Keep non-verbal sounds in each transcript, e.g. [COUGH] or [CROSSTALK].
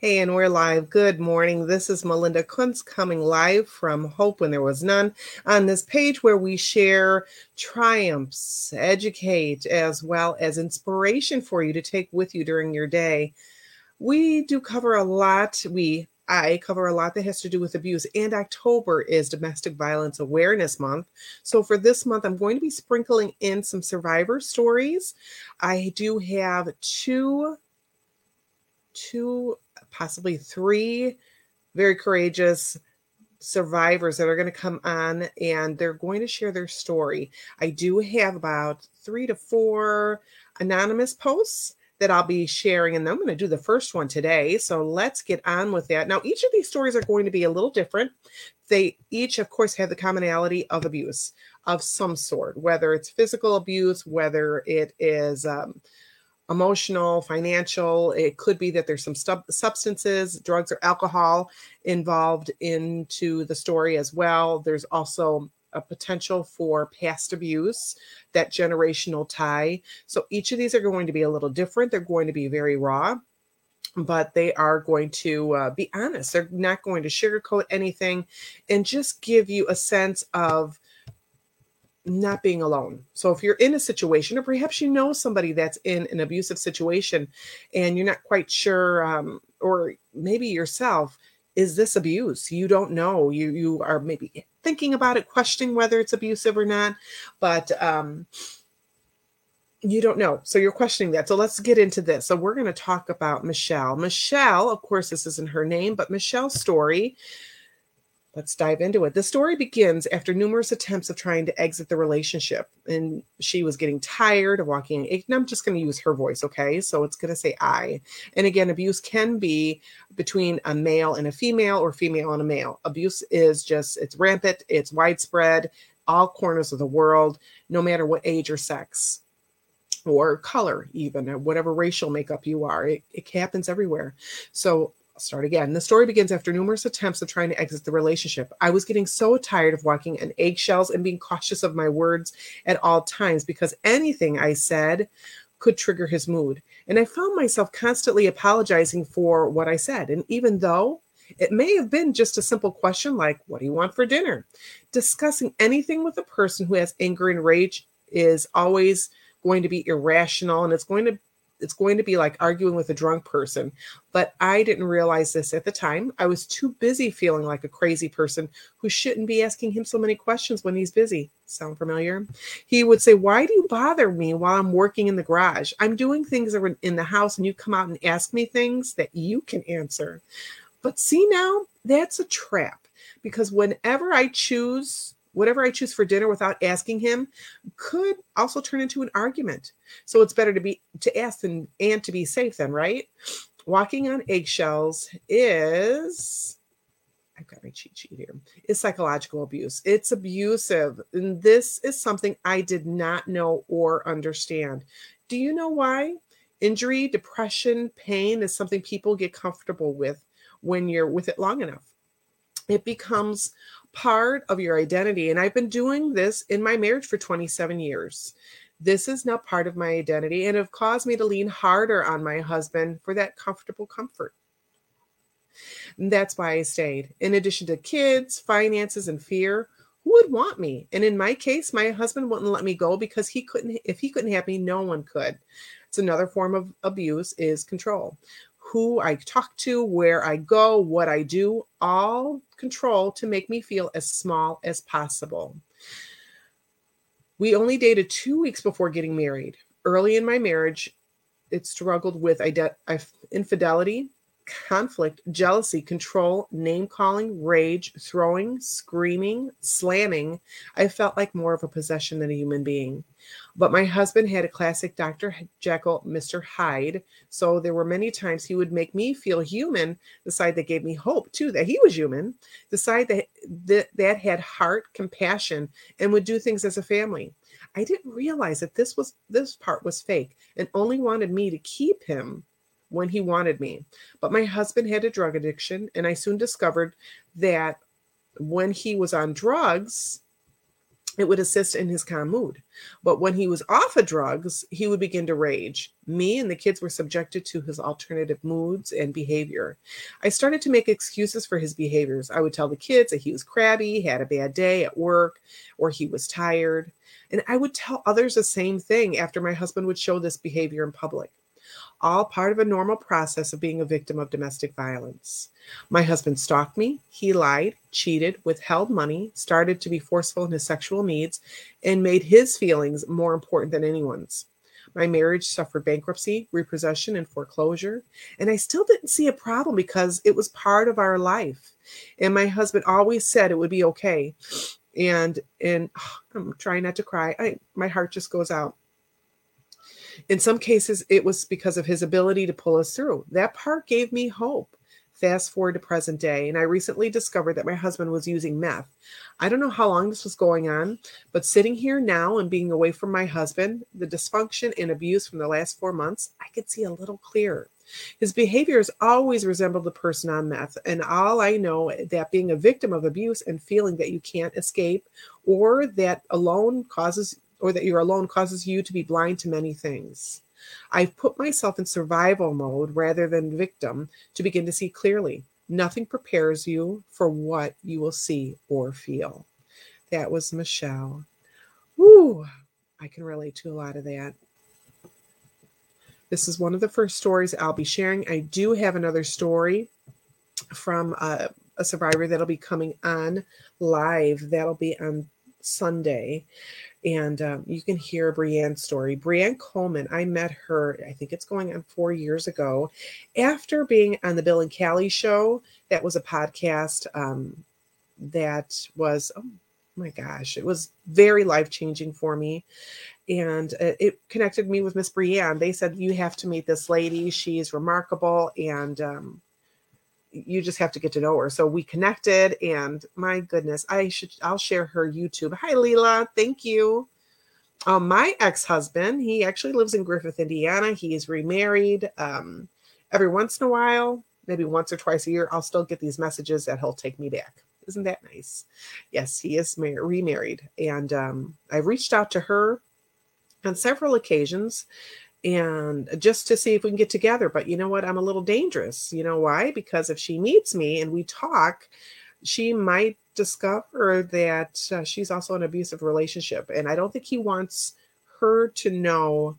Hey, and we're live. Good morning. This is Melinda Kunst coming live from Hope When There Was None on this page where we share triumphs, educate, as well as inspiration for you to take with you during your day. We do cover a lot. We I cover a lot that has to do with abuse, and October is Domestic Violence Awareness Month. So, for this month, I'm going to be sprinkling in some survivor stories. I do have two two possibly three very courageous survivors that are going to come on and they're going to share their story. I do have about three to four anonymous posts that I'll be sharing, and I'm going to do the first one today. So let's get on with that. Now, each of these stories are going to be a little different. They each, of course, have the commonality of abuse of some sort, whether it's physical abuse, whether it is um, emotional, financial. It could be that there's some stub- substances, drugs, or alcohol involved into the story as well. There's also a potential for past abuse, that generational tie. So each of these are going to be a little different. They're going to be very raw, but they are going to uh, be honest. They're not going to sugarcoat anything and just give you a sense of not being alone. So if you're in a situation, or perhaps you know somebody that's in an abusive situation and you're not quite sure, um, or maybe yourself, is this abuse? You don't know. You you are maybe thinking about it, questioning whether it's abusive or not, but um, you don't know. So you're questioning that. So let's get into this. So we're going to talk about Michelle. Michelle, of course, this isn't her name, but Michelle's story Let's dive into it. The story begins after numerous attempts of trying to exit the relationship, and she was getting tired of walking. And I'm just going to use her voice, okay? So it's going to say I. And again, abuse can be between a male and a female, or female and a male. Abuse is just, it's rampant, it's widespread, all corners of the world, no matter what age or sex or color, even, or whatever racial makeup you are. It, it happens everywhere. So I'll start again. The story begins after numerous attempts of trying to exit the relationship. I was getting so tired of walking on eggshells and being cautious of my words at all times because anything I said could trigger his mood. And I found myself constantly apologizing for what I said. And even though it may have been just a simple question like, What do you want for dinner? Discussing anything with a person who has anger and rage is always going to be irrational and it's going to it's going to be like arguing with a drunk person. But I didn't realize this at the time. I was too busy feeling like a crazy person who shouldn't be asking him so many questions when he's busy. Sound familiar? He would say, Why do you bother me while I'm working in the garage? I'm doing things in the house and you come out and ask me things that you can answer. But see now, that's a trap because whenever I choose whatever I choose for dinner without asking him could also turn into an argument. So it's better to be to ask and and to be safe then, right? Walking on eggshells is I've got my cheat sheet here. Is psychological abuse. It's abusive. And this is something I did not know or understand. Do you know why? Injury, depression, pain is something people get comfortable with when you're with it long enough. It becomes part of your identity. And I've been doing this in my marriage for 27 years. This is now part of my identity and have caused me to lean harder on my husband for that comfortable comfort. And that's why I stayed. In addition to kids, finances, and fear, who would want me? And in my case, my husband wouldn't let me go because he couldn't, if he couldn't have me, no one could. It's another form of abuse is control who I talk to, where I go, what I do, all control to make me feel as small as possible. We only dated two weeks before getting married. Early in my marriage, it struggled with infidelity, conflict, jealousy, control, name calling, rage, throwing, screaming, slamming, I felt like more of a possession than a human being. But my husband had a classic Dr. Jekyll, Mr. Hyde. So there were many times he would make me feel human, the side that gave me hope too, that he was human, the side that, that, that had heart, compassion, and would do things as a family. I didn't realize that this was this part was fake and only wanted me to keep him when he wanted me. But my husband had a drug addiction, and I soon discovered that when he was on drugs, it would assist in his calm mood. But when he was off of drugs, he would begin to rage. Me and the kids were subjected to his alternative moods and behavior. I started to make excuses for his behaviors. I would tell the kids that he was crabby, had a bad day at work, or he was tired. And I would tell others the same thing after my husband would show this behavior in public all part of a normal process of being a victim of domestic violence. My husband stalked me, he lied, cheated, withheld money, started to be forceful in his sexual needs, and made his feelings more important than anyone's. My marriage suffered bankruptcy, repossession, and foreclosure, and I still didn't see a problem because it was part of our life. And my husband always said it would be okay. And and oh, [SIGHS] I'm trying not to cry. I my heart just goes out in some cases, it was because of his ability to pull us through. That part gave me hope. Fast forward to present day, and I recently discovered that my husband was using meth. I don't know how long this was going on, but sitting here now and being away from my husband, the dysfunction and abuse from the last four months, I could see a little clearer. His behaviors always resembled the person on meth, and all I know that being a victim of abuse and feeling that you can't escape or that alone causes or that you're alone causes you to be blind to many things. I've put myself in survival mode rather than victim to begin to see clearly. Nothing prepares you for what you will see or feel. That was Michelle. Woo, I can relate to a lot of that. This is one of the first stories I'll be sharing. I do have another story from a, a survivor that'll be coming on live. That'll be on Sunday and um, you can hear Brianne's story. Brianne Coleman, I met her, I think it's going on four years ago, after being on the Bill and Callie show. That was a podcast um, that was, oh my gosh, it was very life changing for me. And it connected me with Miss Brianne. They said, You have to meet this lady. She's remarkable. And um, you just have to get to know her. So we connected, and my goodness, I should I'll share her YouTube. Hi, Leela. Thank you. Um, my ex-husband, he actually lives in Griffith, Indiana. He's remarried. Um, every once in a while, maybe once or twice a year, I'll still get these messages that he'll take me back. Isn't that nice? Yes, he is mar- remarried, and um, I've reached out to her on several occasions and just to see if we can get together. But you know what? I'm a little dangerous. You know why? Because if she meets me and we talk, she might discover that uh, she's also an abusive relationship. And I don't think he wants her to know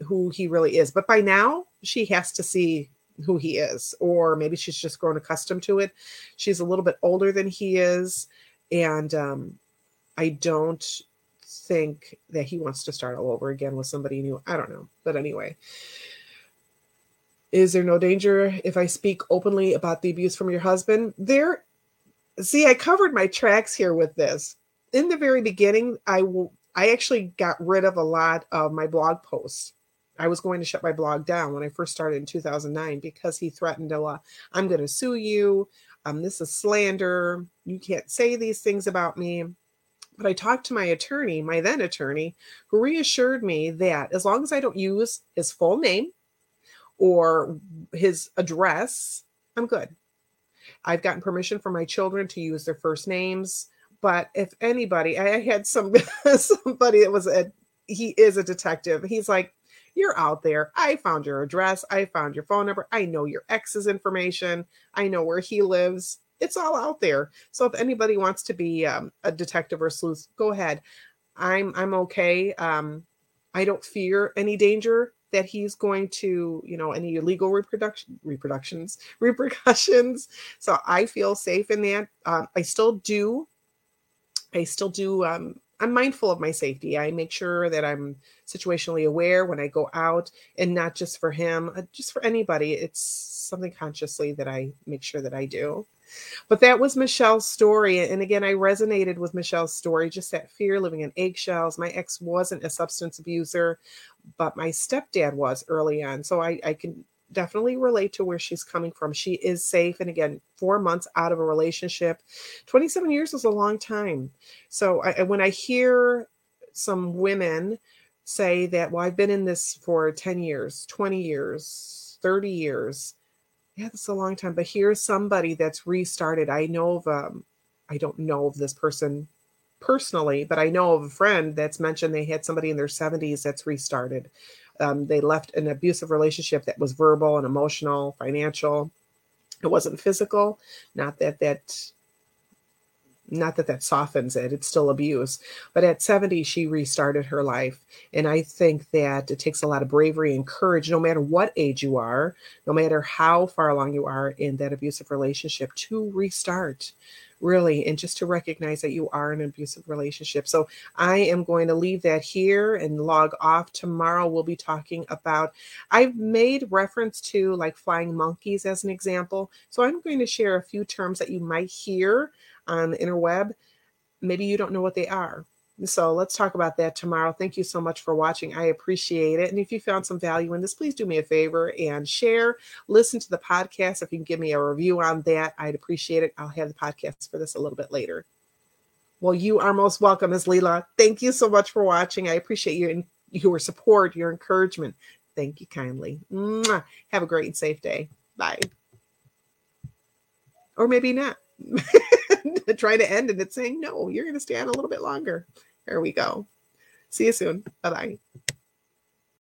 who he really is. But by now, she has to see who he is, or maybe she's just grown accustomed to it. She's a little bit older than he is. And um, I don't think that he wants to start all over again with somebody new. I don't know. But anyway, is there no danger if I speak openly about the abuse from your husband? There, see, I covered my tracks here with this. In the very beginning, I. I actually got rid of a lot of my blog posts. I was going to shut my blog down when I first started in 2009 because he threatened a lot. I'm going to sue you. Um, this is slander. You can't say these things about me. But I talked to my attorney, my then attorney, who reassured me that as long as I don't use his full name or his address, I'm good. I've gotten permission from my children to use their first names. But if anybody, I had some [LAUGHS] somebody that was a he is a detective. He's like, you're out there. I found your address. I found your phone number. I know your ex's information. I know where he lives it's all out there. So if anybody wants to be um, a detective or sleuth, go ahead. I'm I'm okay. Um, I don't fear any danger that he's going to, you know, any illegal reproduction reproductions [LAUGHS] repercussions. So I feel safe in that. Um, I still do. I still do. Um, I'm mindful of my safety. I make sure that I'm situationally aware when I go out, and not just for him, uh, just for anybody. It's something consciously that I make sure that I do. But that was Michelle's story. And again, I resonated with Michelle's story, just that fear living in eggshells. My ex wasn't a substance abuser, but my stepdad was early on. So I, I can definitely relate to where she's coming from. She is safe. And again, four months out of a relationship, 27 years is a long time. So I, when I hear some women say that, well, I've been in this for 10 years, 20 years, 30 years, yeah, that's a long time. But here's somebody that's restarted. I know of um, I don't know of this person personally, but I know of a friend that's mentioned they had somebody in their 70s that's restarted. Um, they left an abusive relationship that was verbal and emotional, financial. It wasn't physical. Not that that not that that softens it it's still abuse but at 70 she restarted her life and i think that it takes a lot of bravery and courage no matter what age you are no matter how far along you are in that abusive relationship to restart really and just to recognize that you are in an abusive relationship. So i am going to leave that here and log off. Tomorrow we'll be talking about i've made reference to like flying monkeys as an example. So i'm going to share a few terms that you might hear on the interweb, maybe you don't know what they are. So let's talk about that tomorrow. Thank you so much for watching. I appreciate it. And if you found some value in this, please do me a favor and share. Listen to the podcast. If you can give me a review on that, I'd appreciate it. I'll have the podcast for this a little bit later. Well, you are most welcome, Ms. Leela. Thank you so much for watching. I appreciate your, your support, your encouragement. Thank you kindly. Mwah. Have a great and safe day. Bye. Or maybe not. [LAUGHS] trying to end and it's saying, no, you're going to stay on a little bit longer. There we go. See you soon. Bye bye.